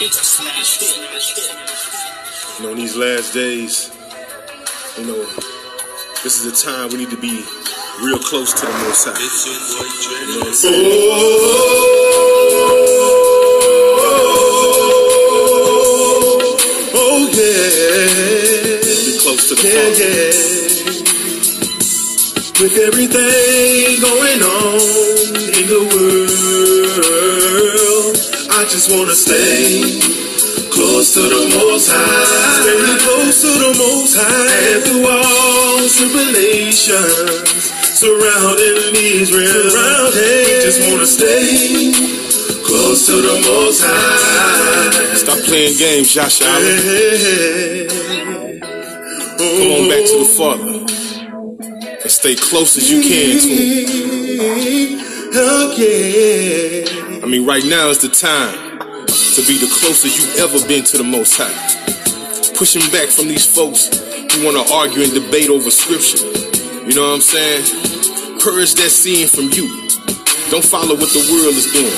You know, in these last days, you know, this is a time we need to be real close to the Most High. You know what I'm oh, saying? Oh, oh yeah, be close to the Yeah, Father. yeah. With everything going on in the world, I just wanna stay close to the Most High. Stay close to the Most High. And through all tribulations surrounding Israel, surrounding, we just wanna stay close to the Most High. Stop playing games, Josh Allen. Hey, Come on back to the oh. Father. And stay close as you can to Him. Oh, yeah. I mean, right now is the time to be the closest you've ever been to the Most High. Pushing back from these folks who want to argue and debate over Scripture. You know what I'm saying? Purge that sin from you. Don't follow what the world is doing.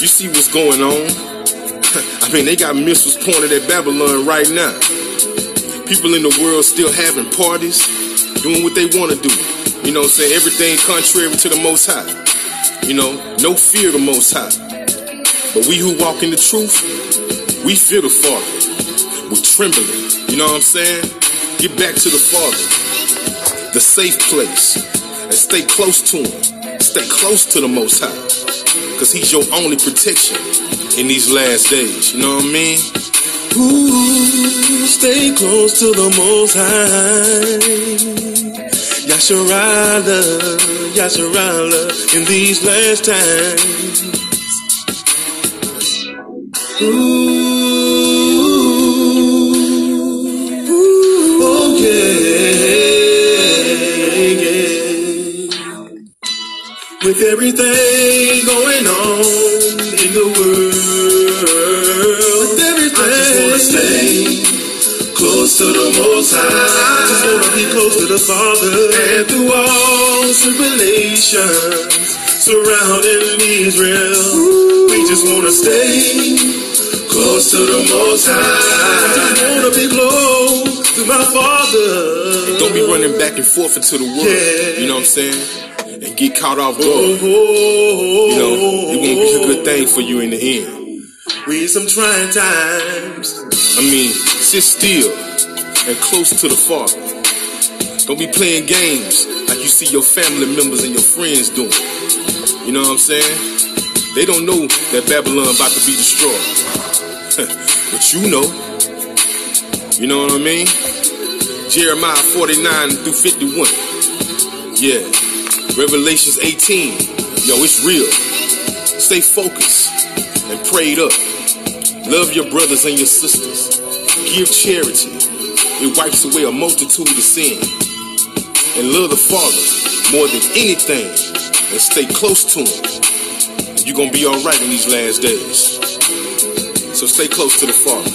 You see what's going on? I mean, they got missiles pointed at Babylon right now. People in the world still having parties, doing what they want to do. You know what I'm saying? Everything contrary to the Most High. You know, no fear the Most High. But we who walk in the truth, we fear the Father. We're trembling. You know what I'm saying? Get back to the Father, the safe place, and stay close to Him. Stay close to the Most High, because He's your only protection in these last days. You know what I mean? Ooh, stay close to the Most High. Yasharala, Yasharala, in these last times. With everything going on in the world, I just wanna stay close to the Most High. I just wanna be close to the Father. And through all tribulations surrounding Israel, we just wanna stay close to the Most High. I wanna be close to my Father. Don't be running back and forth into the world. Yeah. You know what I'm saying? And get caught off guard. Oh, You know, it won't be a good thing for you in the end. We some trying times. I mean, sit still and close to the Father. Don't be playing games like you see your family members and your friends doing. You know what I'm saying? They don't know that Babylon about to be destroyed. but you know. You know what I mean? Jeremiah 49 through 51. Yeah. Revelations 18. Yo, it's real. Stay focused and prayed up. Love your brothers and your sisters. Give charity. It wipes away a multitude of sin. And love the Father more than anything. And stay close to Him. You're going to be all right in these last days. So stay close to the Father.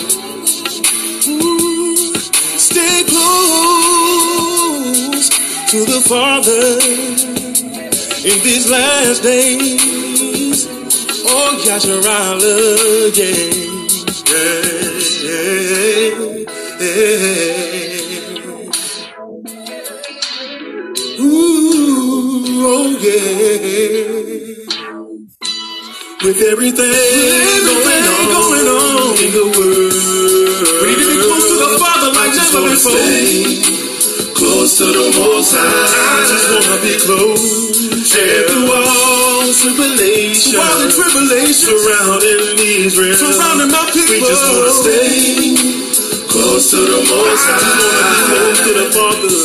Stay close to the Father in these last days. Oh, Yasharala, yeah, yeah, yeah. Ooh, oh yeah. With everything, before. Close to the Most High. I just wanna be close. And through all tribulation, tribulation surrounding Israel, surrounding my people, we just wanna stay close to the Most High. I just wanna be close to the Father.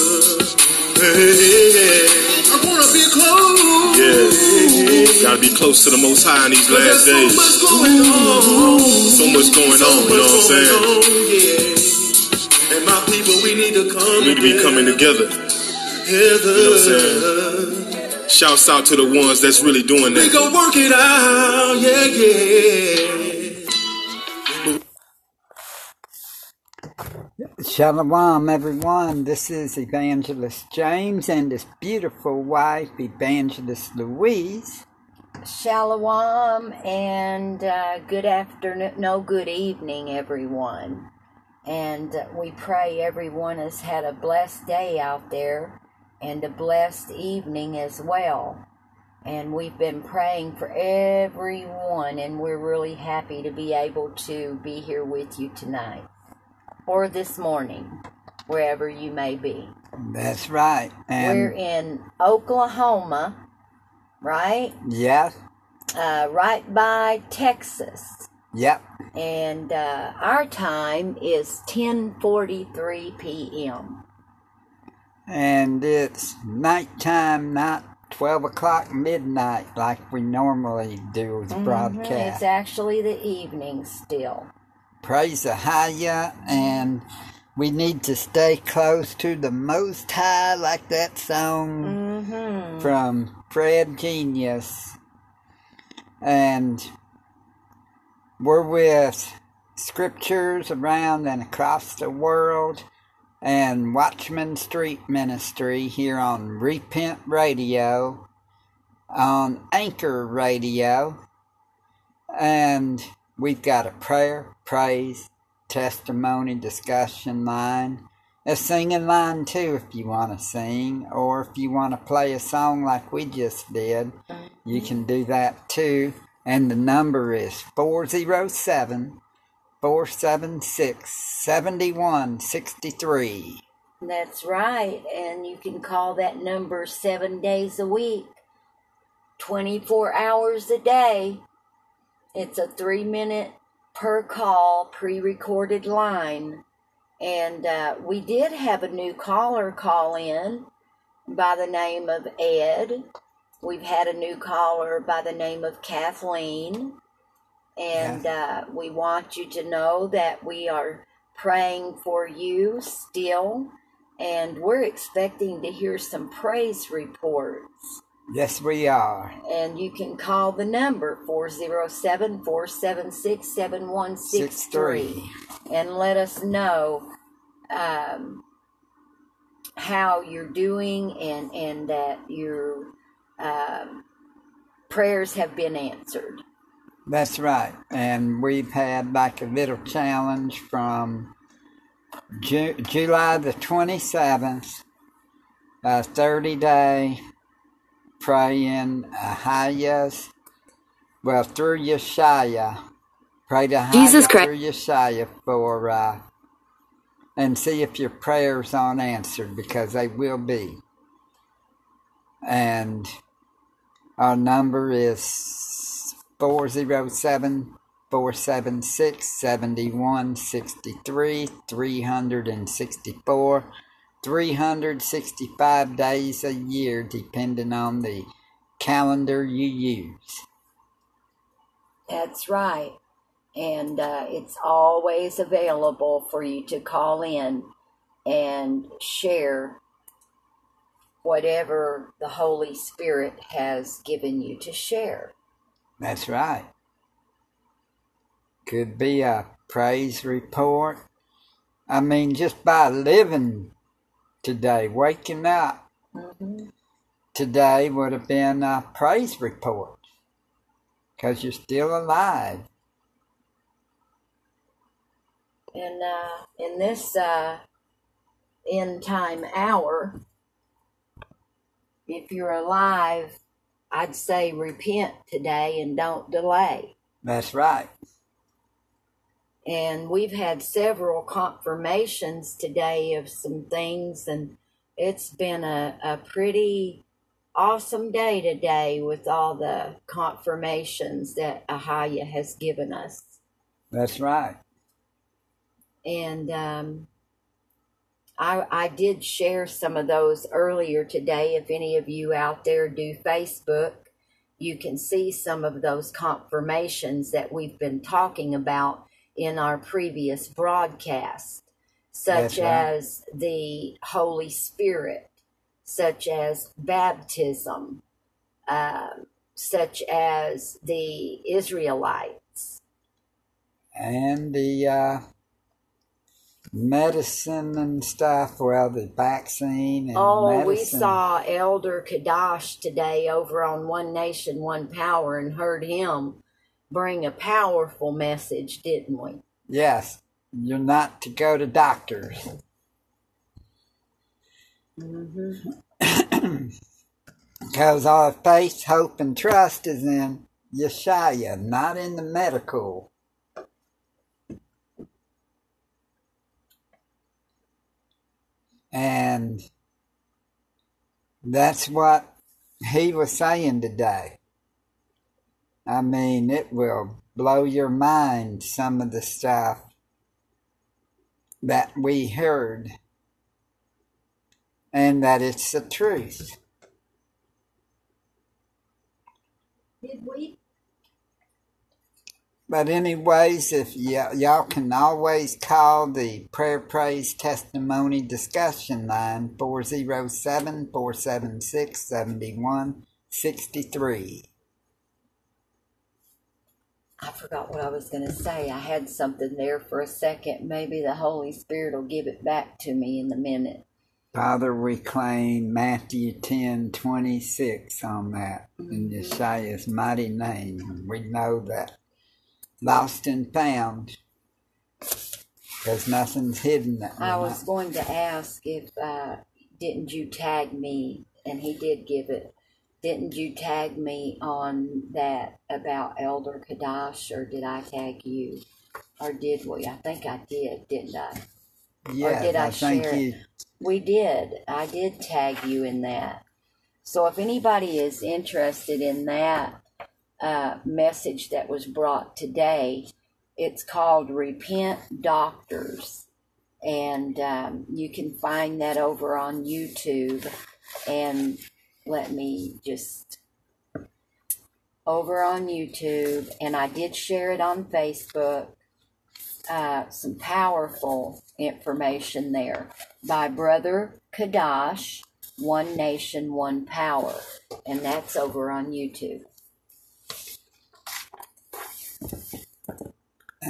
Hey, yeah. I wanna be close. Yeah. Gotta be close to the Most High in these last days. so much going on. So much going on, you know what I'm saying? Yeah. And my people, we need to come We need to be coming together. together. You know what I'm Shouts out to the ones that's really doing We that. gon' work it out, yeah, yeah. Shalom, everyone. This is Evangelist James and his beautiful wife, Evangelist Louise. Shalom and uh, good afternoon, no, good evening, everyone. And we pray everyone has had a blessed day out there and a blessed evening as well. And we've been praying for everyone, and we're really happy to be able to be here with you tonight or this morning, wherever you may be. That's right. And We're in Oklahoma, right? yes, Uh, right by Texas. Yep. And uh, our time is 10:43 p.m. And it's nighttime, not 12 o'clock midnight like we normally do with Mhm, broadcast. It's actually the evening still. Praise the Higher, and we need to stay close to the Most High, like that song Mm-hmm. from Fred Genius. And we're with scriptures around and across the world and Watchman Street Ministry here on Repent Radio, on Anchor Radio, and we've got a prayer, praise, testimony, discussion line, a singing line too if you want to sing, or if you want to play a song like we just did, you can do that too. And the number is 407 476 7163. That's right. And you can call that number seven days a week, 24 hours a day. It's a three minute per call pre recorded line. And uh, we did have a new caller call in by the name of Ed. We've had a new caller by the name of Kathleen. And uh, we want you to know that we are praying for you still. And we're expecting to hear some praise reports. Yes, we are. And you can call the number 407 476 7163 and let us know um, how you're doing and, and that your um, prayers have been answered. That's right. And we've had like a little challenge from Ju- July the 27th, a 30 day praying Ahayas, well, through Yeshaya. Pray to Jesus Christ. through Yeshaya for, uh, and see if your prayers aren't answered because they will be. And our number is 407 476 7163 364 365 days a year, depending on the calendar you use. That's right. And uh, it's always available for you to call in and share whatever the Holy Spirit has given you to share. That's right. Could be a praise report. I mean, just by living today, waking up hmm today would have been a praise report because you're still alive. And uh, in this uh, end time hour, if you're alive, I'd say repent today and don't delay. That's right. And we've had several confirmations today of some things, and it's been a, a pretty awesome day today with all the confirmations that Ahaya has given us. That's right. And um, I, I did share some of those earlier today. If any of you out there do Facebook, you can see some of those confirmations that we've been talking about in our previous broadcast, such right. as the Holy Spirit, such as baptism, um, such as the Israelites. And the uh, medicine and stuff. Well, the vaccine and Oh, we saw Elder Kadash today over on One Nation, One Power and heard him bring a powerful message, didn't we? Yes, you're not to go to doctors. Mm-hmm. Because our faith, hope, and trust is in Yeshua, not in the medical. And that's what he was saying today. I mean, it will blow your mind, some of the stuff that we heard, and that it's the truth. Did we? But anyways, if y- y'all can always call the prayer, praise, testimony discussion line 407-476-7163. I forgot what I was going to say. I had something there for a second. Maybe the Holy Spirit will give it back to me in a minute. Father, we claim Matthew ten twenty six on that in mm-hmm. Yeshua's mighty name. We know that lost and found, because nothing's hidden. That I was going to ask if uh, didn't you tag me, and he did give it. Didn't you tag me on that about Elder Kadash, or did I tag you? Or did we? I think I did, didn't I? yes, did I think share it? you. We did. I did tag you in that. So if anybody is interested in that uh, message that was brought today, it's called Repent Doctors. And um, you can find that over on YouTube. And let me just over on YouTube. And I did share it on Facebook uh, some powerful information there by Brother Kadash, One Nation, One Power. And that's over on YouTube.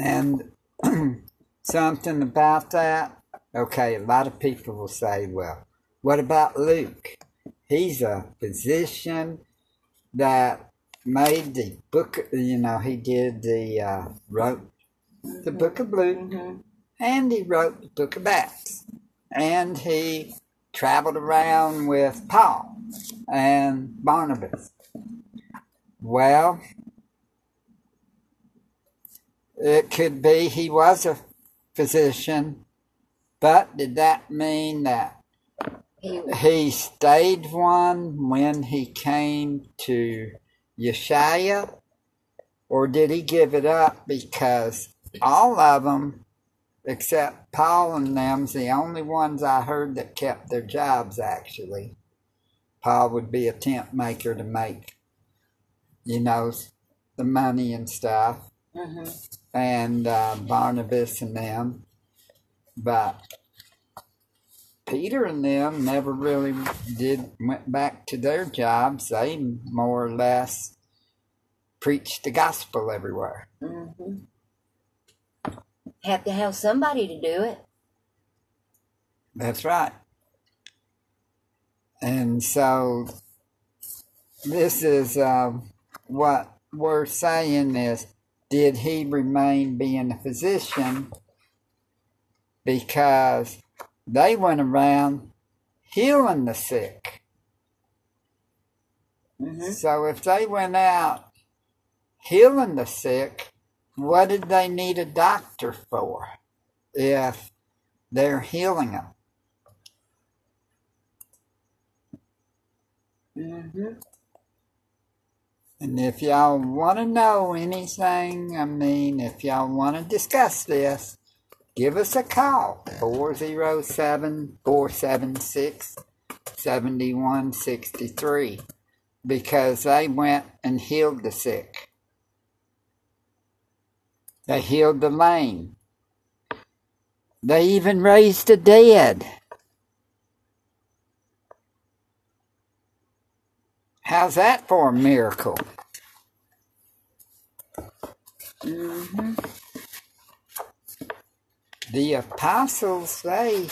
And something about that. Okay, a lot of people will say, well, what about Luke? He's a physician that made the book, you know, he did the, uh, wrote the book of Luke, and he wrote the book of Acts. And he traveled around with Paul and Barnabas. Well, it could be he was a physician, but did that mean that He, stayed one when he came to Yeshaya? Or did he give it up because all of them, except Paul and them's the only ones I heard that kept their jobs actually. Paul would be a tent maker to make, you know, the money and stuff Mhm. and uh, Barnabas and them, but Peter and them never really did went back to their jobs. They more or less preached the gospel everywhere. Mhm. Have to have somebody to do it. That's right. And so this is uh, what we're saying is did he remain being a physician because they went around healing the sick. Mhm. So if they went out healing the sick, what did they need a doctor for if they're healing them? Mhm. And if y'all want to know anything, I mean, if y'all want to discuss this, give us a call 407 476 7163 because they went and healed the sick. They healed the lame. They even raised the dead. How's that for a miracle? Mhm. the apostles, they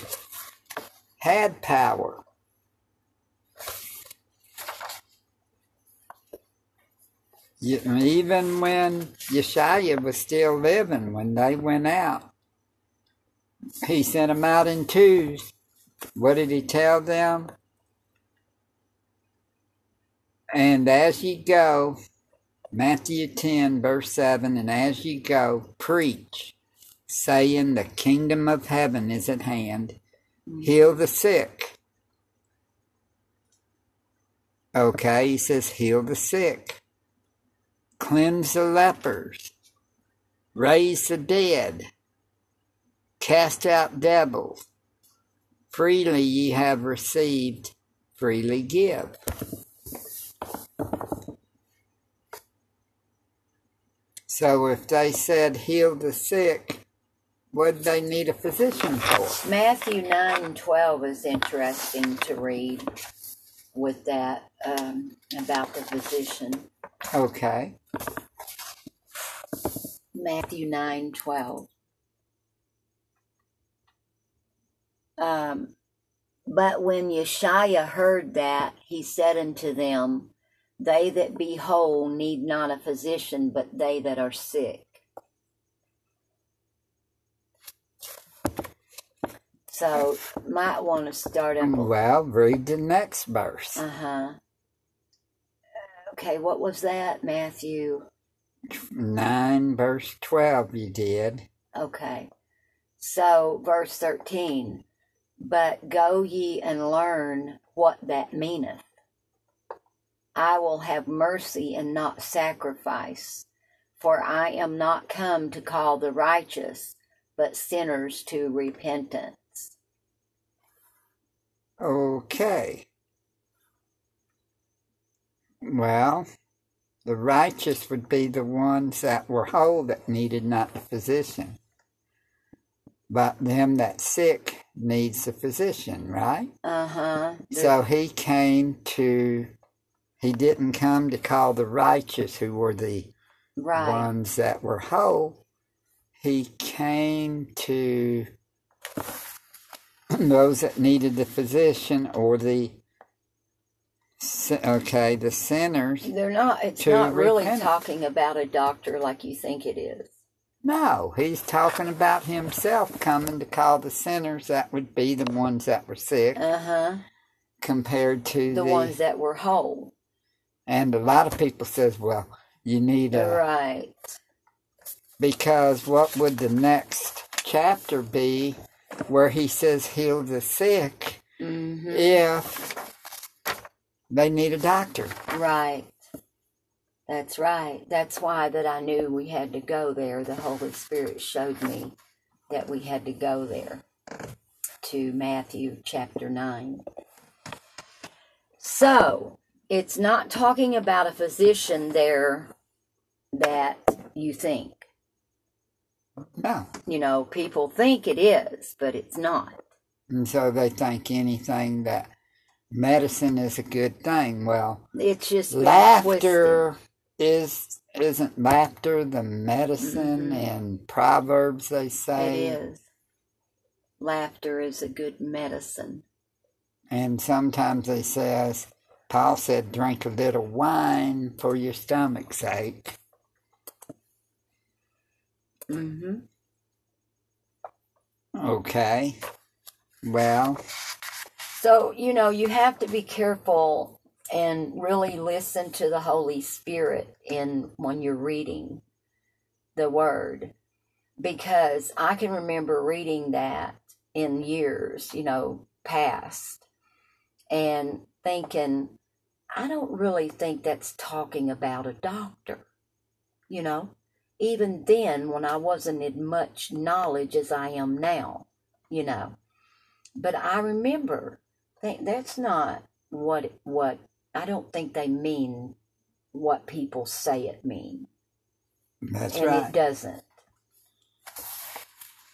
had power. Even when Yeshua was still living, when they went out, he sent them out in twos. What did he tell them? And as ye go, Matthew 10, verse 7, and as ye go, preach, saying, The kingdom of heaven is at hand. Mm-hmm. Heal the sick. Okay, he says, Heal the sick. Cleanse the lepers. Raise the dead. Cast out devils. Freely ye have received, freely give. So if they said heal the sick, what they need a physician for? Matthew 9 and 12 is interesting to read with that um, about the physician. Okay. Matthew 9 12. Um, but when Yeshua heard that, he said unto them, They that be whole need not a physician, but they that are sick. So, might want to start up. Well, read the next verse. Uh huh. Okay, what was that? Matthew. 9 verse 12 you did. Okay. So, verse 13. But go ye and learn what that meaneth. I will have mercy and not sacrifice, for I am not come to call the righteous, but sinners to repentance. Okay. Well, the righteous would be the ones that were whole that needed not the physician. But them that sick needs the physician, right? Uh huh. So he came to, he didn't come to call the righteous who were the right. ones that were whole. He came to those that needed the physician or the okay the sinners. They're not, it's not really repentance. talking about a doctor like you think it is. No, he's talking about himself coming to call the sinners. That would be the ones that were sick, Uh huh. compared to The the, ones that were whole. And a lot of people says, well, you need a Right. because what would the next chapter be where he says heal the sick Mm-hmm. if they need a doctor Right. That's right. That's why that I knew we had to go there. The Holy Spirit showed me that we had to go there to Matthew chapter 9. So, it's not talking about a physician there that you think. no You know, people think it is, but it's not. and so they think anything that medicine is a good thing well It's just laughter is isn't laughter the medicine mm-hmm. in proverbs they say It is. Laughter is a good medicine. and sometimes they says paul said drink a little wine for your stomach's sake. Mm-hmm. okay. Well. So, you know, you have to be careful and really listen to the Holy Spirit in when you're reading the word. Because I can remember reading that in years, you know, past and thinking I don't really think that's talking about a doctor. You know, even then when I wasn't in much knowledge as I am now, you know. But I remember think that's not what what I don't think they mean what people say it mean. that's and right it doesn't.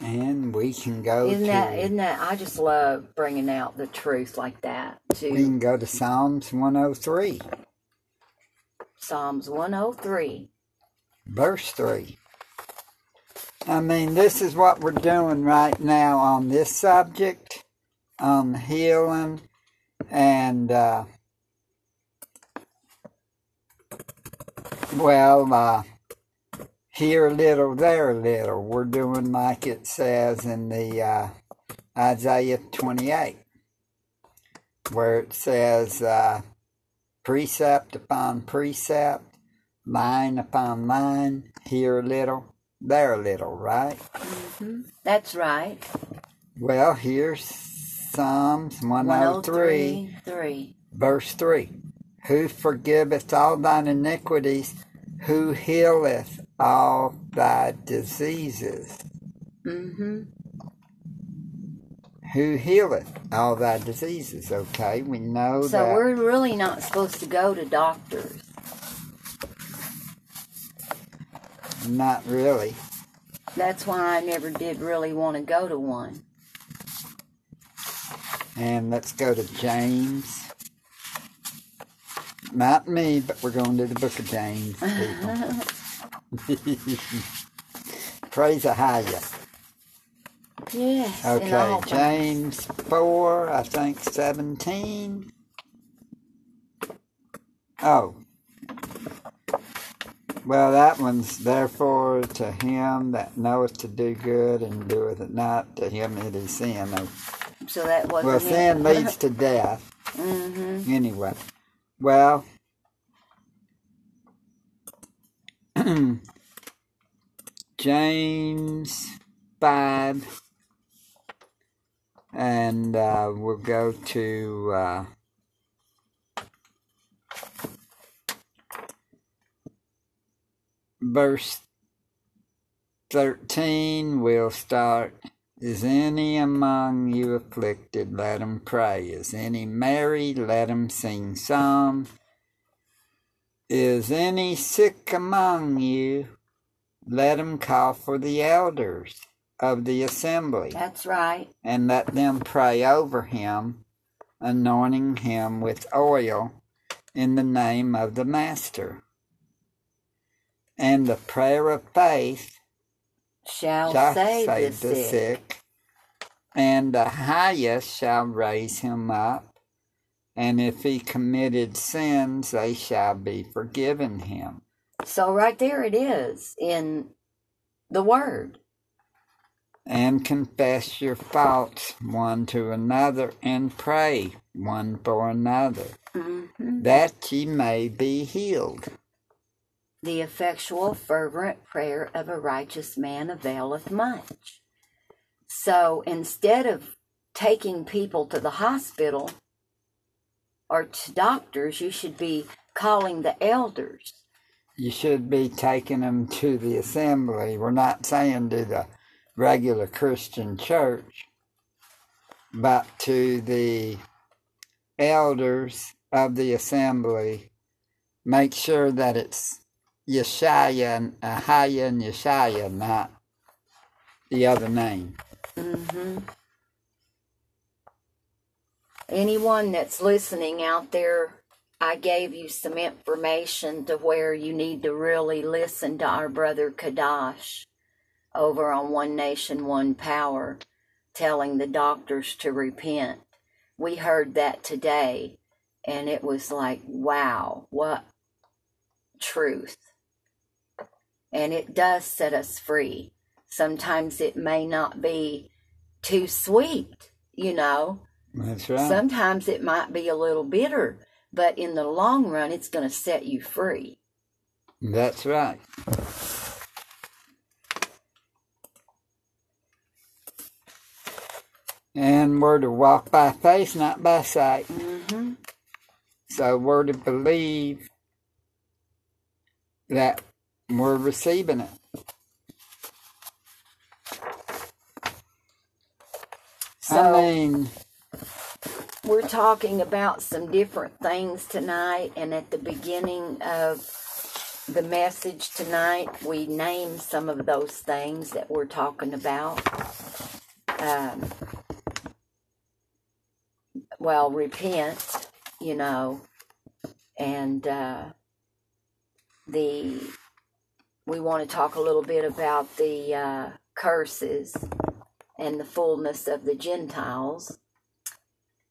And we can go Isn't to that isn't that I just love bringing out the truth like that too we can go to Psalms 103, Psalms 103. verse 3. I mean, this is what we're doing right now on this subject, on healing, and uh, well, uh, here a little, there a little. We're doing like it says in the uh, Isaiah 28, where it says uh, precept upon precept, line upon line, here a little, there a little, right? That's right. Well, here's Psalms 103, 3. verse 3. Who forgiveth all thine iniquities, who healeth all thy diseases. Mm-hmm. Who healeth all thy diseases, okay? We know So that. we're really not supposed to go to doctors. Not really. That's why I never did really want to go to one. And let's go to James. Not me, but we're going to the book of James, people. Praise the higher. Yes. Okay. James 4, I think 17. Oh. Well, that one's therefore to him that knoweth to do good and doeth it not, to him it is sin. So that wasn't Well, sin leads to death. mm-hmm. Anyway, well, James 5, and uh, we'll go to uh, verse 13. We'll start. Is any among you afflicted? Let him pray. Is any merry? Let him sing psalms. Is any sick among you? Let him call for the elders of the assembly, That's right. and let them pray over him, anointing him with oil in the name of the Master. And the prayer of faith Shall, shall save, save the, the sick. sick, and the highest shall raise him up. And if he committed sins, they shall be forgiven him. So right there it is in the word. And confess your faults one to another, and pray one for another, hmm that ye may be healed. The effectual, fervent prayer of a righteous man availeth much. So instead of taking people to the hospital or to doctors, you should be calling the elders. You should be taking them to the assembly. We're not saying to the regular Christian church, but to the elders of the assembly. Make sure that it's Yeshaya and Ahaya and Yeshaya, not the other name. hmm Anyone that's listening out there, I gave you some information to where you need to really listen to our brother Kadash over on One Nation, One Power, telling the doctors to repent. We heard that today, and it was like, wow, what truth. And it does set us free. Sometimes it may not be too sweet, you know. That's right. Sometimes it might be a little bitter, but in the long run, it's going to set you free. That's right. And we're to walk by faith, not by sight. hmm So we're to believe that we're receiving it. So I mean, we're talking about some different things tonight, and at the beginning of the message tonight, we named some of those things that we're talking about. Um, well, repent, you know, and uh, the we want to talk a little bit about the uh, curses and the fullness of the Gentiles.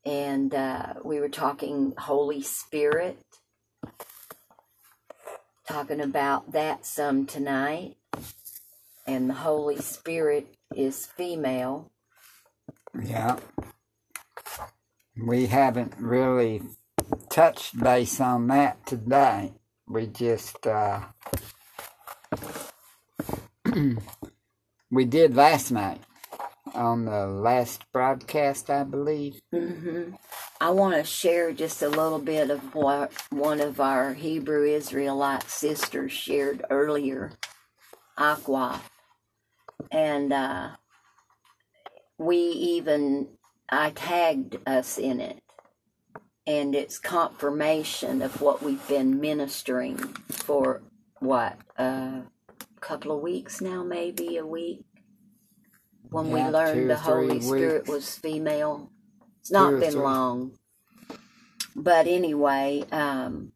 And uh, we were talking Holy Spirit, talking about that some tonight. And the Holy Spirit is female. Yeah. We haven't really touched base on that today. We just, uh, we did last night on the last broadcast, I believe. Mm-hmm. I want to share just a little bit of what one of our Hebrew Israelite sisters shared earlier, Aqua. And uh, we even, I tagged us in it. And it's confirmation of what we've been ministering for what, a couple of weeks now, maybe a week? When we Yeah, two learned the Holy Spirit weeks. was female. It's not or been three. long. But anyway, um,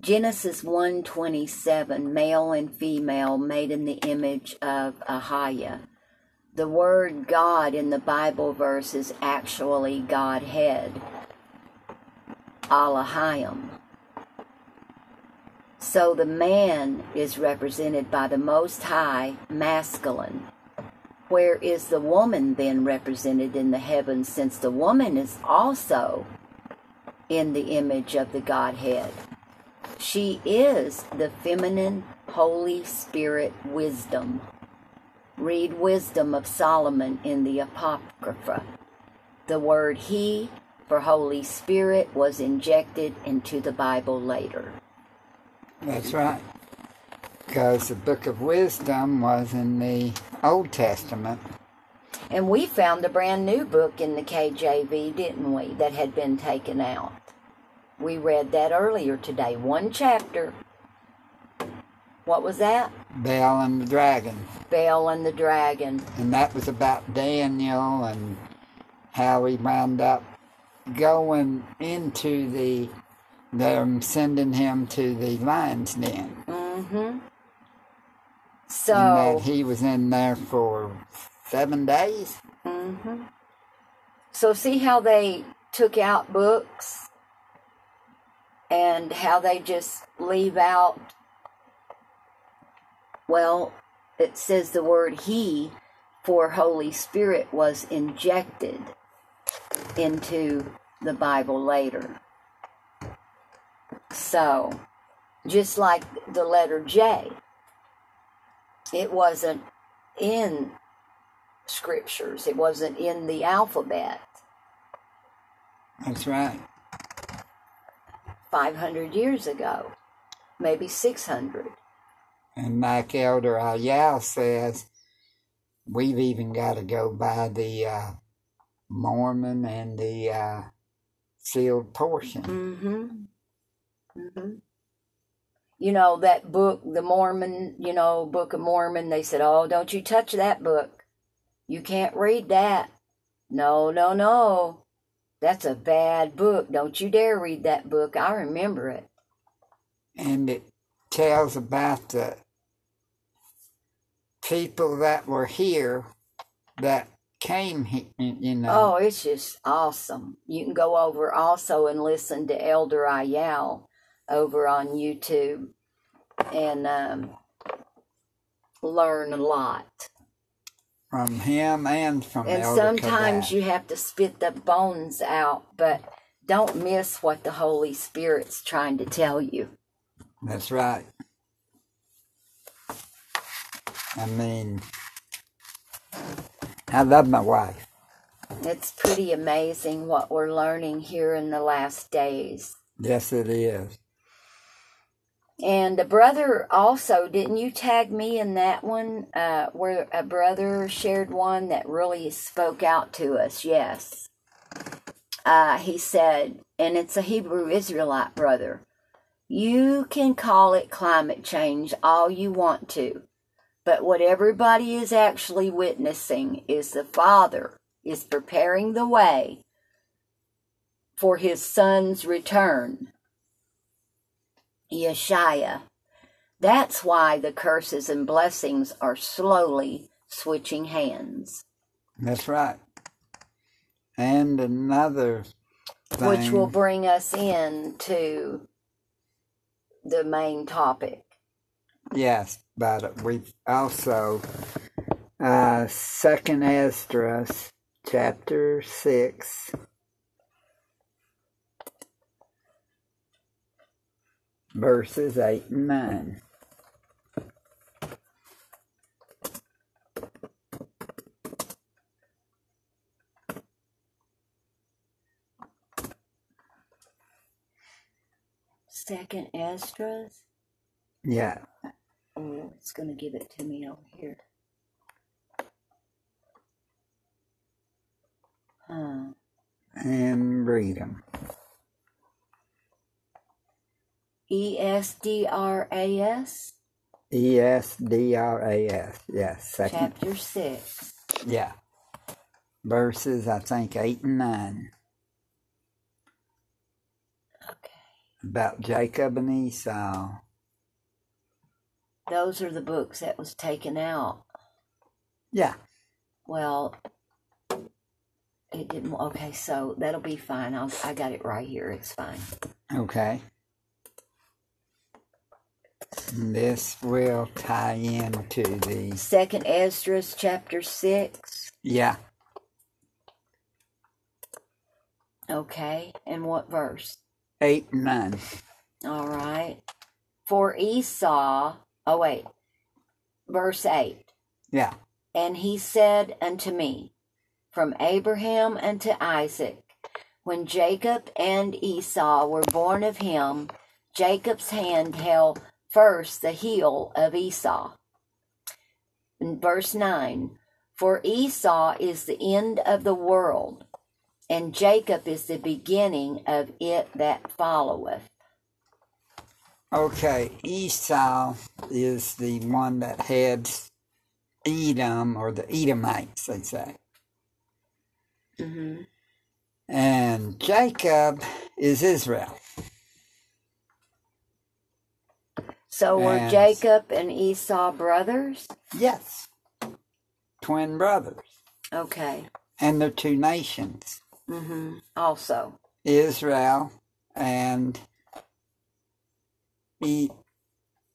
Genesis 127, male and female made in the image of Ahiah. The word God in the Bible verse is actually Godhead, Alahayim. So the man is represented by the Most High, masculine. Where is the woman then represented in the heavens, since the woman is also in the image of the Godhead? She is the feminine Holy Spirit wisdom. Read Wisdom of Solomon in the Apocrypha. The word he for Holy Spirit was injected into the Bible later. That's right. Because the book of wisdom was in the Old Testament. And we found a brand new book in the KJV, didn't we, that had been taken out. We read that earlier today. One chapter. What was that? Bel and the dragon. Bel and the Dragon. And that was about Daniel and how he wound up going into the, them sending him to the lion's den. Mm-hmm. And So, that he was in there for seven days. hmm so see how they took out books and how they just leave out. Well, it says the word he for Holy Spirit was injected into the Bible later. So, just like the letter J, it wasn't in scriptures, it wasn't in the alphabet That's right. 500 years ago, maybe 600. And like Elder Ayal says, we've even got to go by the uh, Mormon and the uh, sealed portion. Mm-hmm. Mm-hmm. You know, that book, the Mormon, you know, Book of Mormon, they said, oh, don't you touch that book. You can't read that. No, no, no. That's a bad book. Don't you dare read that book. I remember it. And it tells about the people that were here that came here, you know. Oh, it's just awesome. You can go over also and listen to Elder Ayal over on YouTube and um, learn a lot. From him and from And sometimes you have to spit the bones out, but don't miss what the Holy Spirit's trying to tell you. That's right. I mean, I love my wife. It's pretty amazing what we're learning here in the last days. Yes, it is. And a brother also, didn't you tag me in that one uh, where a brother shared one that really spoke out to us? Yes. Uh, he said, and it's a Hebrew Israelite brother, you can call it climate change all you want to, but what everybody is actually witnessing is the Father is preparing the way for his son's return. Yeshua, That's why the curses and blessings are slowly switching hands, That's right. And another thing. which will bring us in to the main topic. Yes, but we've also uh second Esdras chapter six. Verses eight and nine. Second Esdras. Yeah. Oh, it's going to give it to me over here. Huh. And read them. E S D R A S, E S D R A S. Yes. Second. chapter 6. Yeah. Verses I think eight and nine. Okay. About Jacob and Esau. Those are the books that was taken out. Yeah. Well, it didn't. Okay, so that'll be fine. I'll, I got it right here. It's fine. Okay. This will tie into the Second Esdras, chapter 6. yeah Okay, and what verse? eight and nine. All right. For Esau, oh wait, verse 8. Yeah. And he said unto me, From Abraham unto Isaac, when Jacob and Esau were born of him, Jacob's hand held first the heel of Esau. In verse 9, For Esau is the end of the world, and Jacob is the beginning of it that followeth. Okay. Esau is the one that heads Edom or the Edomites, they say. Mm-hmm. And Jacob is Israel. So were And- Jacob and Esau brothers? Yes. Twin brothers. Okay. And they're two nations. Mm-hmm. Also. Israel and e-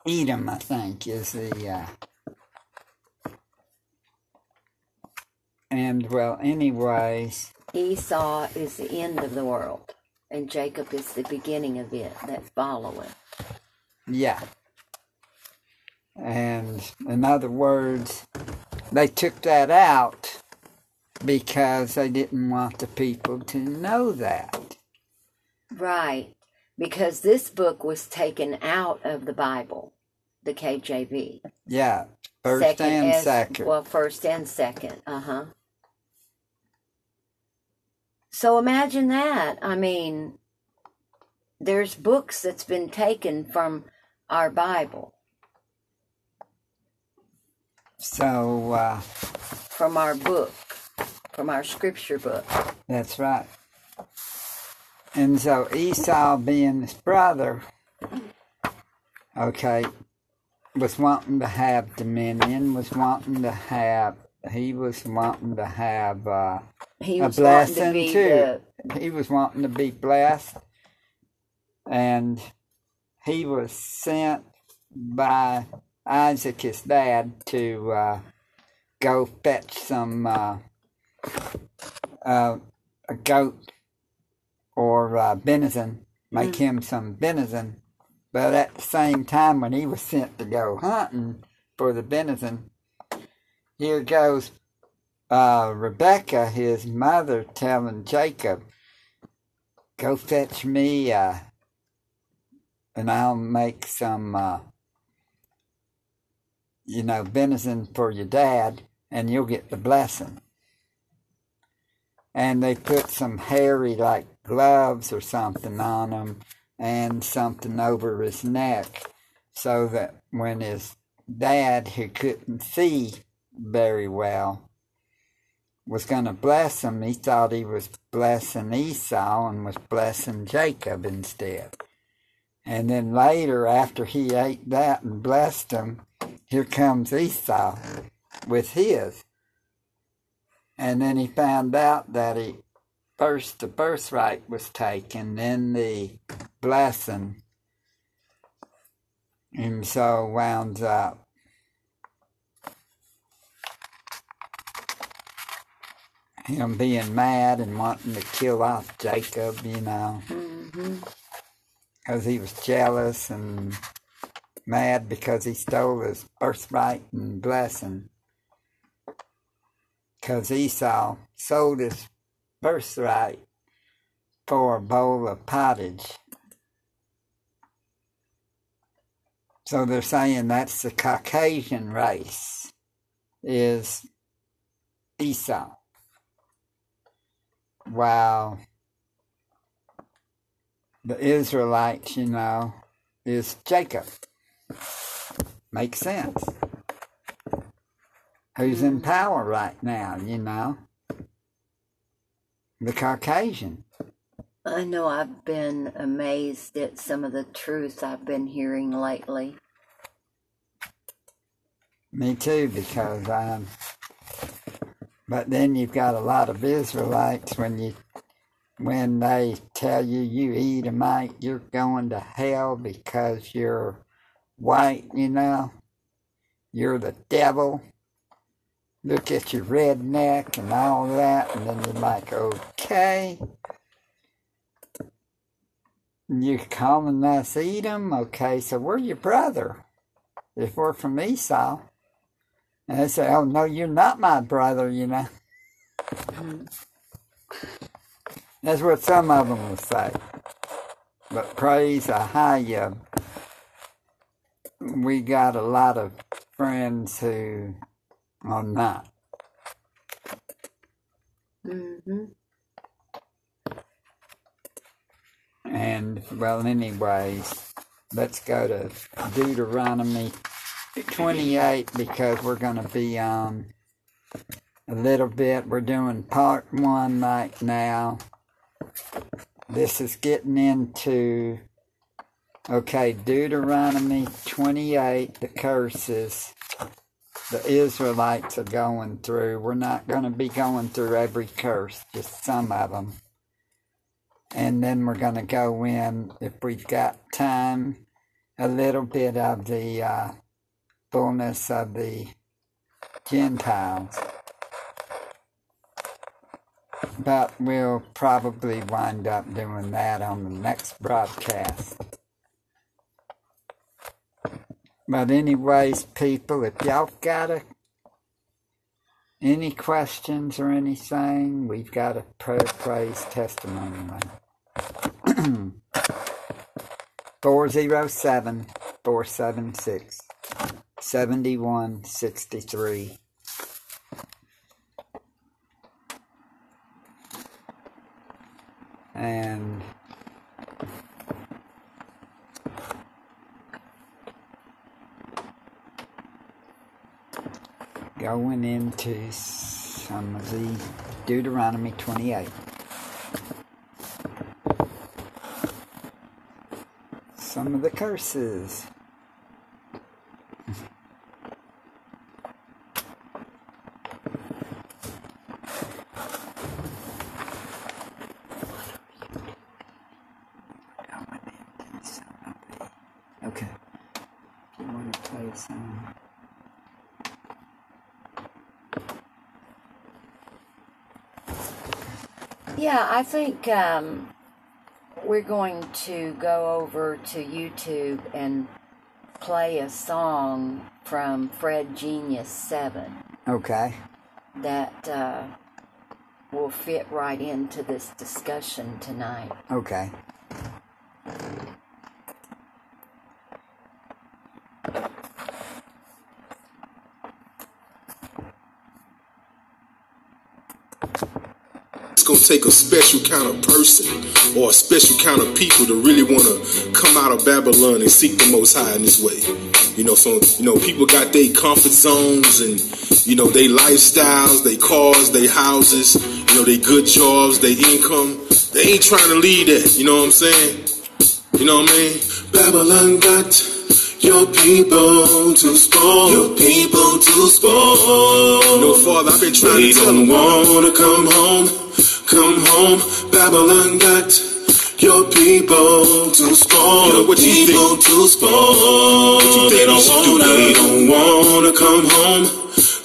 Edom, I think, is the. Uh, and well, anyways, Esau is the end of the world, and Jacob is the beginning of it that followeth. yeah. And in other words, they took that out because they didn't want the people to know that. Right. Because this book was taken out of the Bible, the KJV. Yeah, first and Es- second. Well, first and second. Uh huh. So imagine that. I mean, there's books that's been taken from our Bible, so uh, from our book, from our scripture book. That's right. And so Esau, being his brother, okay, was wanting to have dominion, was wanting to have, he was wanting to have, uh, He A to blessing, be too. the he was wanting to be blessed, and he was sent by Isaac, his dad, to uh, go fetch some uh, uh, a goat or uh, venison, make him some venison. But at the same time, when he was sent to go hunting for the venison, here goes uh, Rebecca, his mother, telling Jacob, "Go fetch me, uh, and I'll make some, uh, you know, venison for your dad, and you'll get the blessing." And they put some hairy, like gloves or something on him, and something over his neck, so that when his dad, who couldn't see very well, was going to bless him, he thought he was blessing Esau and was blessing Jacob instead. And then later, after he ate that and blessed them, here comes Esau with his. And then he found out that he first the birthright was taken, then the blessing. And so wound up him being mad and wanting to kill off Jacob, you know, because mm-hmm. he was jealous and mad because he stole his birthright and blessing. Because Esau sold his birthright for a bowl of pottage. So they're saying that's the Caucasian race, is Esau. Wow. The Israelites, you know, is Jacob. Makes sense. Who's in power right now, you know? The Caucasian. I know I've been amazed at some of the truth I've been hearing lately. Me too, because I'm but then you've got a lot of Israelites when you when they tell you you Edomite, you're going to hell because you're white, you know. You're the devil. Look at your red neck and all that, and then you're like, okay. You're calling us Edom? Okay, so we're your brother. If we're from Esau. And they say, oh, no, you're not my brother, you know. Mm. That's what some of them will say. But praise Ahaya, we got a lot of friends who are not. Mm-hmm. And, well, anyways, let's go to Deuteronomy 28 because we're going to be on a little bit. We're doing part one right now. This is getting into, okay, Deuteronomy 28, the curses the Israelites are going through. We're not going to be going through every curse, just some of them. And then we're going to go in, if we've got time, a little bit of the uh, fullness of the Gentiles. But we'll probably wind up doing that on the next broadcast. But anyways, people, if y'all got a, any questions or anything, we've got a prayer, praise, testimony line. 407 476 7163. And going into some of the Deuteronomy 28. Some of the curses. Yeah, I think um, we're going to go over to YouTube and play a song from Fred Genius 7. Okay. That uh, will fit right into this discussion tonight. Okay. gonna take a special kind of person or a special kind of people to really want to come out of Babylon and seek the Most High in this way. You know, so you know, people got their comfort zones and you know their lifestyles, their cars, their houses, you know, their good jobs, their income. They ain't trying to leave that. You know what I'm saying? You know what I mean? Babylon got your people to spoil. Your people to spoil. No, Father, I've been trying They to tell them. wanna come home. Come home. Babylon got your people to spoil. Yeah, what you people to spoil. you think they don't wanna. They don't wanna come home.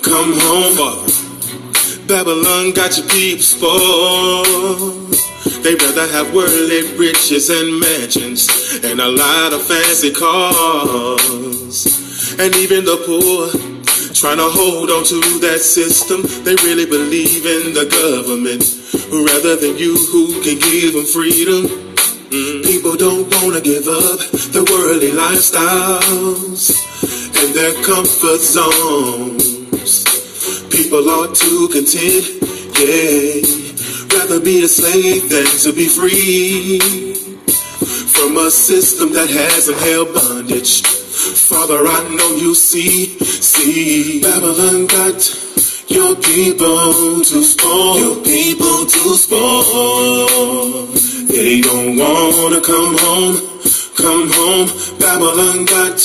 Come home. Father. Babylon got your people spoiled. They rather have worldly riches and mansions and a lot of fancy cars. And even the poor trying to hold on to that system. They really believe in the government rather than you who can give them freedom. Mm. People don't wanna give up their worldly lifestyles and their comfort zones. People are too content, yeah. Rather be a slave than to be free from a system that has them held bondage. Father, I know you see, see, Babylon got your people to spoil, your people to spoil. They don't wanna come home, come home. Babylon got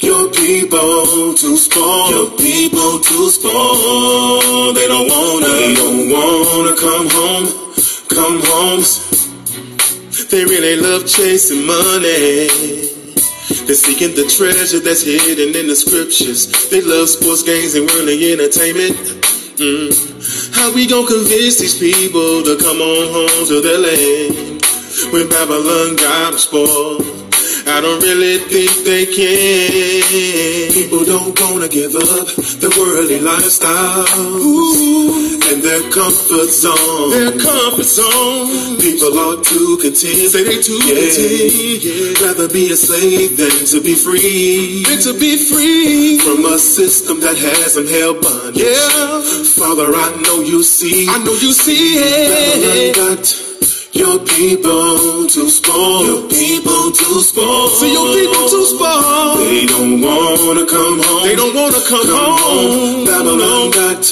your people to spoil, your people to spoil. They don't wanna, they don't wanna come home, come home. They really love chasing money. They're seeking the treasure that's hidden in the scriptures. They love sports games and worldly entertainment. Mm. How we gonna convince these people to come on home to their land when Babylon got them spoiled? I don't really think they can. People don't wanna give up their worldly lifestyle and their comfort zone. Their comfort zone. People are too content. Say they too Yeah. content, yeah. Rather be a slave than to be free And to be free. from a system that has them held bondage. Yeah. Father, I know you see. I know you see it. Your people too spoil. Your people too spoil. See your people too spoiled. They don't wanna come home. They don't wanna come, come home. home. Babylon got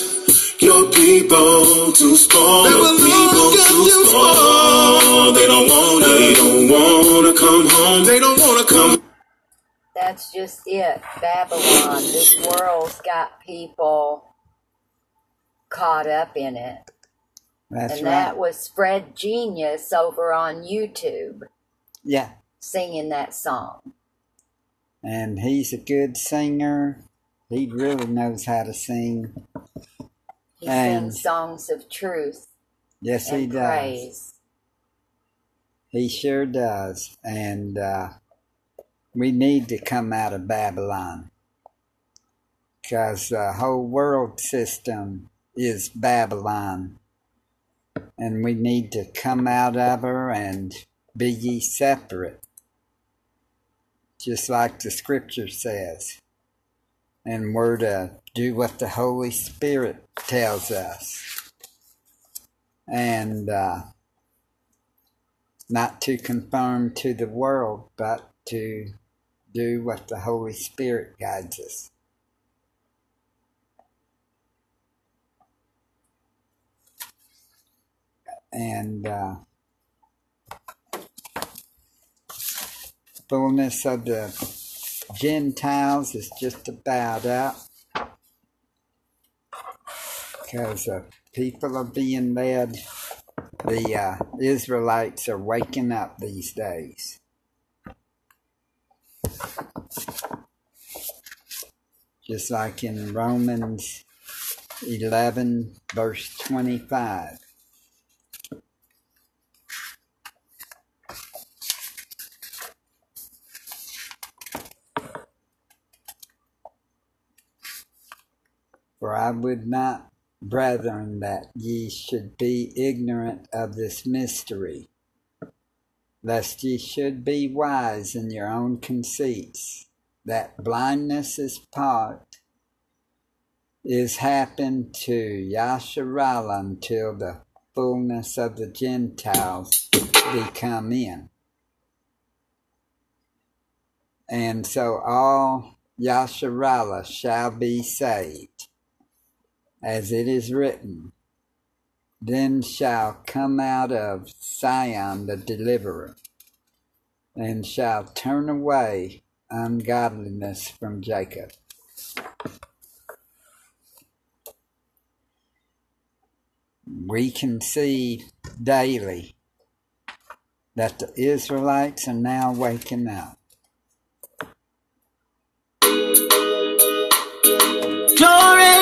your people to spoil. Your Babylon people got to you spoil. spoiled. They don't wanna. They don't wanna come home. They don't wanna come. That's just it. Babylon. This world's got people caught up in it. That's and right. that was Fred Genius over on YouTube yeah. singing that song. And he's a good singer. He really knows how to sing. He And- sings songs of truth Yes, he does. praise. He sure does. And uh, we need to come out of Babylon. Because the whole world system is Babylon. And we need to come out of her and be ye separate. Just like the scripture says. And we're to do what the Holy Spirit tells us. And uh, not to conform to the world, but to do what the Holy Spirit guides us. And uh, fullness of the Gentiles is just about out because uh, people are being led the uh, Israelites are waking up these days. Just like in Romans 11, verse 25. For I would not brethren, that ye should be ignorant of this mystery, lest ye should be wise in your own conceits, that blindness is part is happened to Yasharala until the fullness of the Gentiles be come in. And so all Yasharala shall be saved as it is written, Then shall come out of Sion the deliverer, and shall turn away ungodliness from Jacob. We can see daily that the Israelites are now waking up. Glory,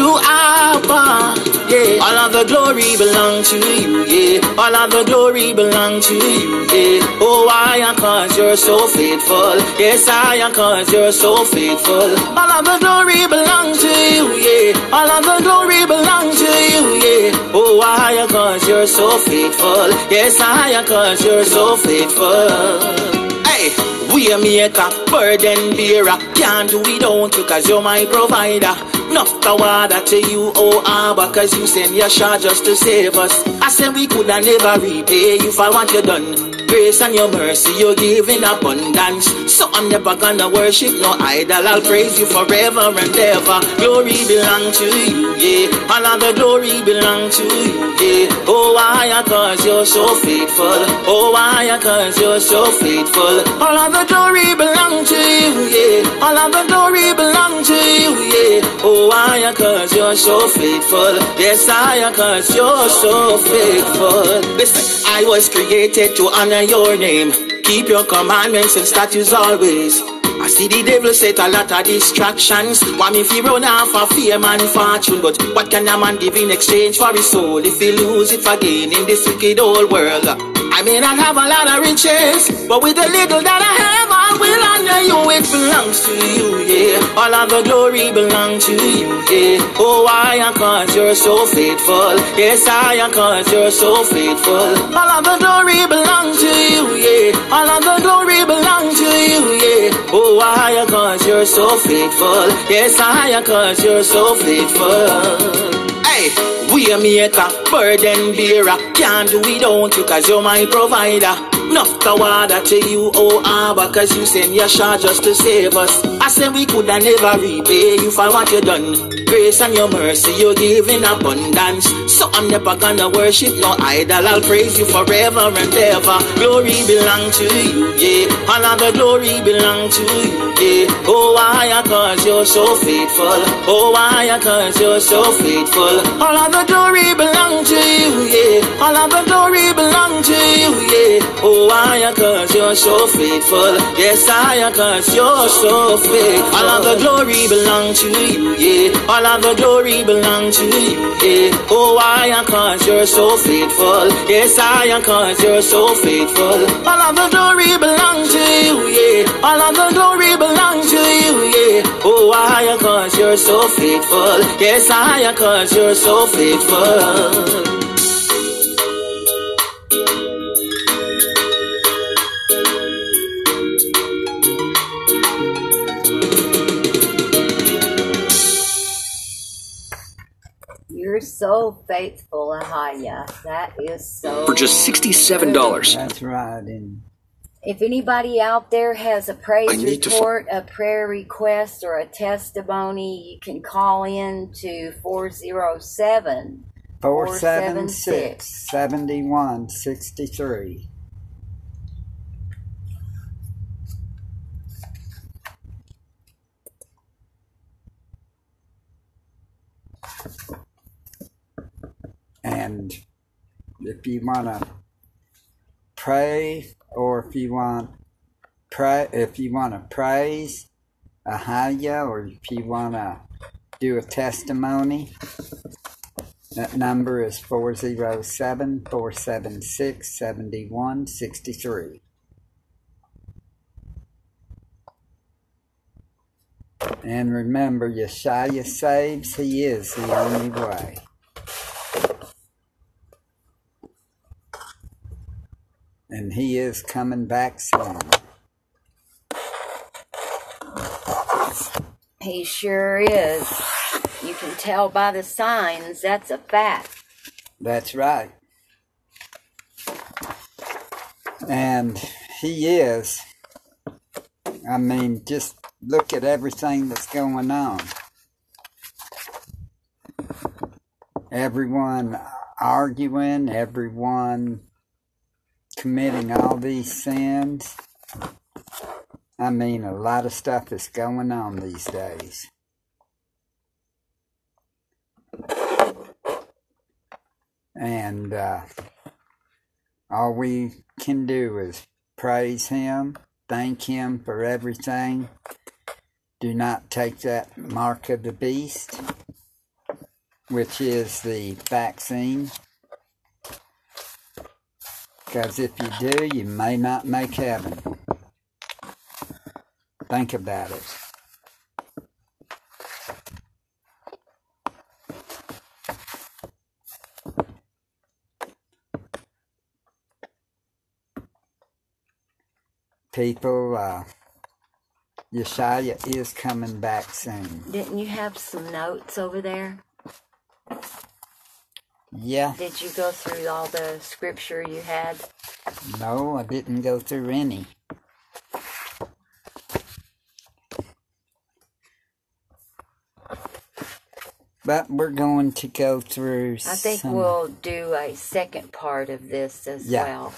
to Abba. Yeah, all of the glory belong to you. Yeah, all of the glory belong to you. Yeah, oh I am cause you're so faithful. Yes, I am cause you're so faithful. All of the glory belong to you. Yeah, all of the glory belong to you. Yeah, oh I am cause you're so faithful. Yes, I am cause you're so faithful. Hey, we make a maker, burden bearer. Can't do without you cause you're my provider. Enough the water to you, oh Abba, cause you send your shot just to save us. I said we could have never repay you for what you done. Grace and your mercy you give in abundance. So I'm never gonna worship no idol. I'll praise you forever and ever. Glory belong to you, yeah. All of the glory belong to you, yeah. Oh, why? Cause you're so faithful. Oh, why? Cause you're so faithful. All of the glory belong to you, yeah. All of the glory belong to you, yeah. Oh, why? Cause you're so faithful. Yes, I cause you're so faithful. Listen, I was created to honor your name. Keep your commandments and statutes always. I see the devil set a lot of distractions. Want me fi run off of fame and fortune, but what can a man give in exchange for his soul if he lose it for gain in this wicked old world? I may not have a lot of riches, but with the little that I have, I will honor you. It belongs to you, yeah. All of the glory belongs to you, yeah. Oh, I am cause you're so faithful. Yes, I am cause you're so faithful. All of the glory belongs to you, yeah. All of the glory belongs to you, yeah. Oh, I am cause you're so faithful. Yes, I am cause you're so faithful. Hey, we a maker, burden bearer. Can't do without you cause you're my provider. Enough the water to you, oh ah, Abba, cause you send your shot just to save us. I said we could have never repay you for what you done. Grace and your mercy you give in abundance. So I'm never gonna worship no idol. I'll praise you forever and ever. Glory belong to you, yeah. All of the glory belong to you, yeah. Oh, why? Cause you're so faithful. Oh, why? Cause you're so faithful. All of the glory belong to you, yeah. All of the glory belong to you, yeah. Oh, why? Cause you're so faithful. Yes, I cause you're so faithful. All of the glory belong to you, yeah. All of the glory belong to you, yeah. Oh, why? Cause you're so faithful. Yes, I am cause you're so faithful. All of the glory belong to you, yeah. All of the glory belong to you, yeah. Oh, why? Cause you're so faithful. Yes, I am cause you're so faithful. You're so faithful, Ahaya. That is so. for just $67. That's right. And If anybody out there has a praise I need to fi- report, a prayer request, or a testimony, you can call in to 407 476 7163. And if you want to pray or if you want pray if you want to praise Ahaya or if you want to do a testimony that number is 407 476 7163. And remember, Yeshua saves, He is the only way. And He is coming back soon. He sure is. You can tell by the signs, that's a fact. That's right. And He is. I mean, just look at everything that's going on. Everyone arguing, everyone committing all these sins. I mean, a lot of stuff is going on these days. And uh, all we can do is praise Him, thank Him for everything. Do not take that mark of the beast, which is the vaccine. Because if you do, you may not make heaven. Think about it. People, uh, Yeshua is coming back soon. Didn't you have some notes over there? Yeah, Did you go through all the scripture you had? no, I didn't go through any. But we're going to go through. I think some- we'll do a second part of this as Yeah. well.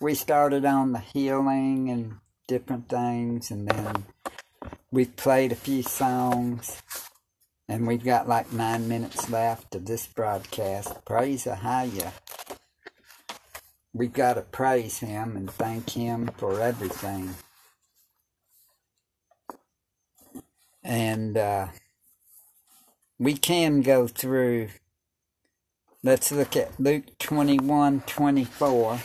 we started on the healing and different things, and then we played a few songs, and we've got like nine minutes left of this broadcast. Praise Ahaya. We've got to praise him and thank him for everything. And uh, we can go through. Let's look at Luke 21 24.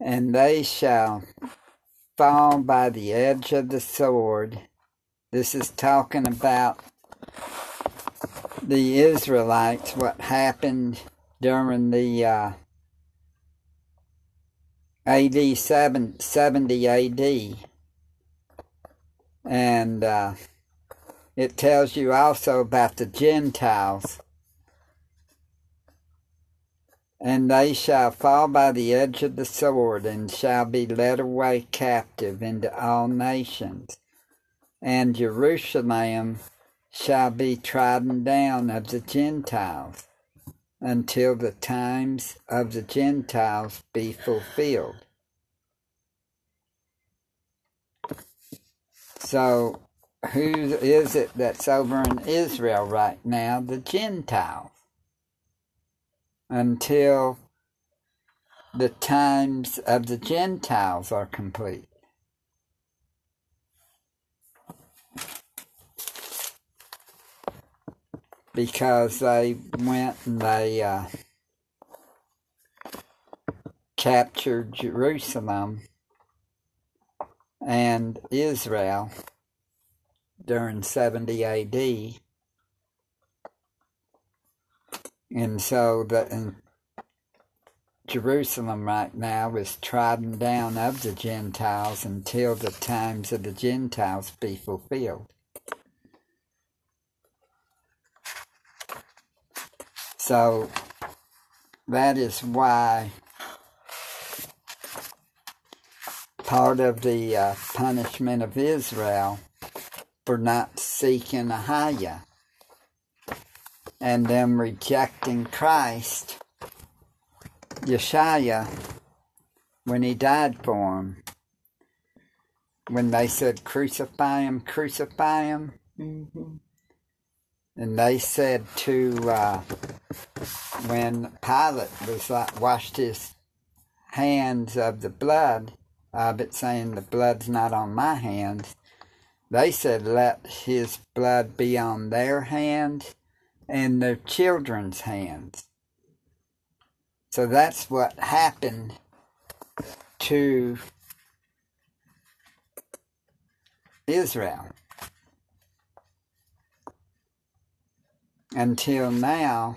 And they shall fall by the edge of the sword. This is talking about the Israelites, what happened during the uh, AD 7, 70 AD. And uh, it tells you also about the Gentiles and they shall fall by the edge of the sword, and shall be led away captive into all nations. And Jerusalem shall be trodden down of the Gentiles, until the times of the Gentiles be fulfilled. So, who is it that's over in Israel right now? The Gentiles until the times of the Gentiles are complete. Because they went and they uh, captured Jerusalem and Israel during 70 AD and so the in Jerusalem right now is trodden down of the Gentiles until the times of the Gentiles be fulfilled. So that is why part of the uh, punishment of Israel for not seeking Ahaya and them rejecting Christ, Yeshua, when he died for them, when they said, Crucify him, crucify him, hmm and they said to, uh, when Pilate was like, washed his hands of the blood of it, saying, The blood's not on my hands, they said, Let his blood be on their hands and their children's hands. So that's what happened to Israel. Until now,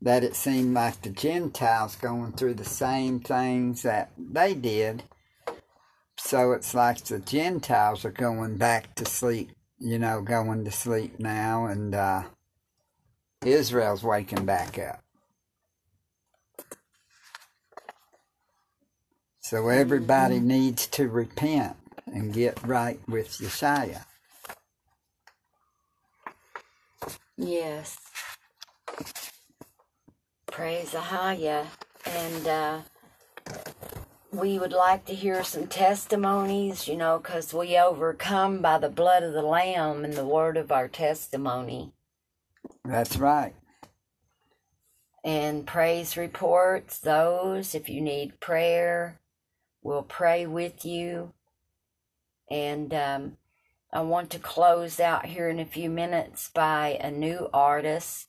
that it seemed like the Gentiles going through the same things that they did. So it's like the Gentiles are going back to sleep, you know, going to sleep now, and uh, Israel's waking back up. So everybody needs to repent and get right with Yeshua. Yes. Praise Ahaya. And uh, we would like to hear some testimonies, you know, because we overcome by the blood of the Lamb and the word of our testimony. That's right. And praise reports, those, if you need prayer, we'll pray with you. And um, I want to close out here in a few minutes by a new artist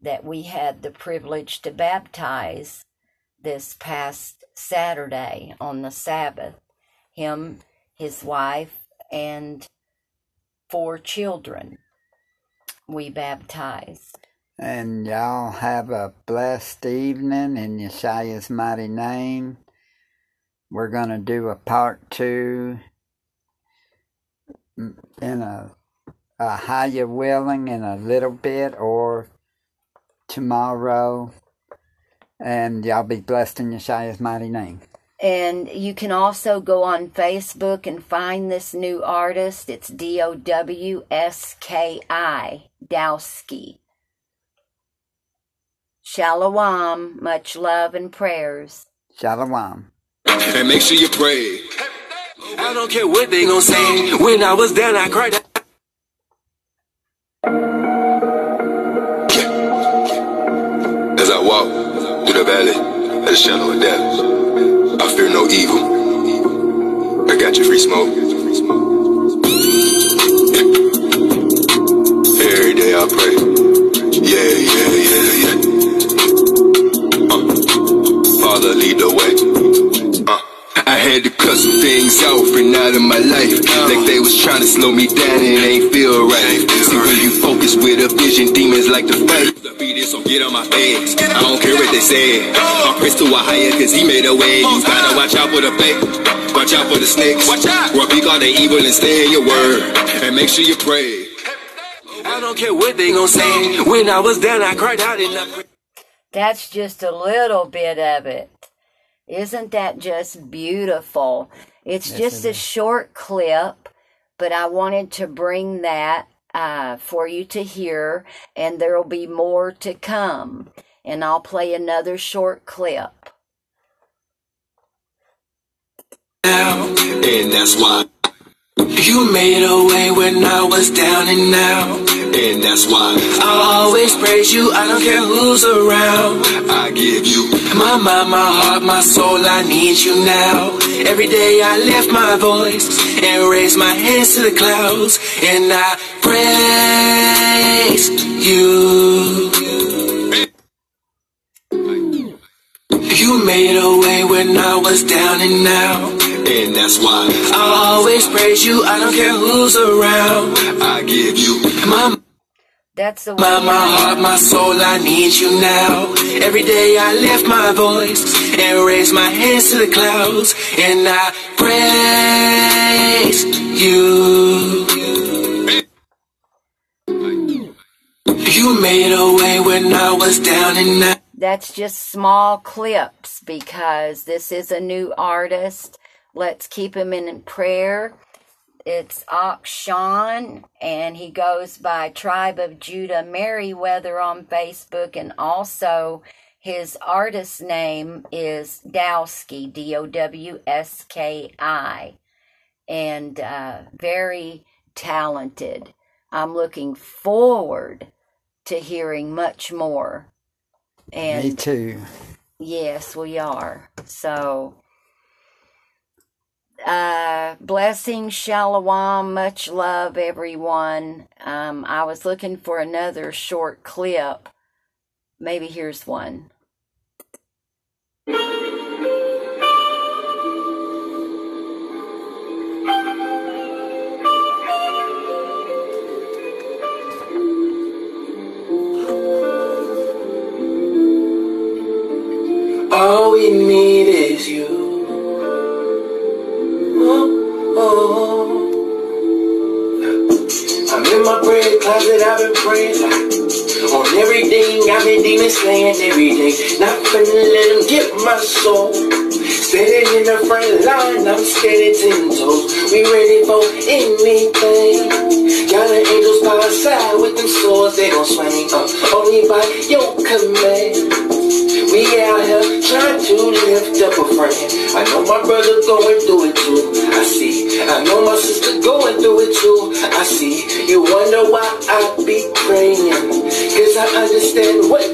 that we had the privilege to baptize this past Saturday on the Sabbath. Him, his wife, and four children we baptized. And y'all have a blessed evening in Yeshua's mighty name. We're going to do a part two in a, a higher willing in a little bit or tomorrow. And y'all be blessed in Yeshua's mighty name. And you can also go on Facebook and find this new artist. It's D O W S K I, Dowski. Shalom, much love and prayers. Shalom. And make sure you pray. I don't care what they gon' say. When I was down, I cried. As I walk through the valley of the shadow of death, I fear no evil. I got you free smoke. Every day I pray. Yeah, yeah, yeah, yeah. Uh, Father, lead the way. Uh, I had to cut some things off and out of my life. Like they was trying to slow me down and it ain't feel right. See, when you focus with a vision, demons like to fight. The so get on my face. I don't care what they say. I praise to a higher cause he made a way. You gotta watch out for the fake. Watch out for the snakes. Watch out. Rebuke all the evil and stay in your word. And make sure you pray. I don't care what they gon' say. When I was down, I cried out and I prayed. That's just a little bit of it. Isn't that just beautiful? It's Yes, just it a short clip, but I wanted to bring that uh, for you to hear, and there will be more to come. And I'll play another short clip. And that's why. You made a way when I was down and out. And that's why I'll always praise you. I don't care who's around. I give you. My mind, my heart, my soul, I need you now. Every day I lift my voice and raise my hands to the clouds and I praise you. You made a way when I was down and out. And that's why I'll always praise you. I don't care who's around. I give you. My That's the My, way. my heart, my soul, I need you now. Every day I lift my voice and raise my hands to the clouds and I praise you. You made a way when I was down and out. That's just small clips because this is a new artist. Let's keep him in prayer. It's Akshan, and he goes by Tribe of Judah Merriweather on Facebook, and also his artist name is Dowski, D O W S K I, and uh, very talented. I'm looking forward to hearing much more. And Me too. Yes, we are. So, uh, blessings, shalom, much love, everyone. Um, I was looking for another short clip. Maybe here's one. My prayer closet, I've been praying on everything. I've been demon slaying every day. Not finna let them get my soul. Standing in the front line, I'm standing ten toes. We ready for anything. Got the angels by our side with them swords, they gon' swing up. Only by your command. We out here trying to lift up a friend. I know my brother going through it too. I see. I know my sister going through it too. I see. You wonder why I be praying. Cause I understand what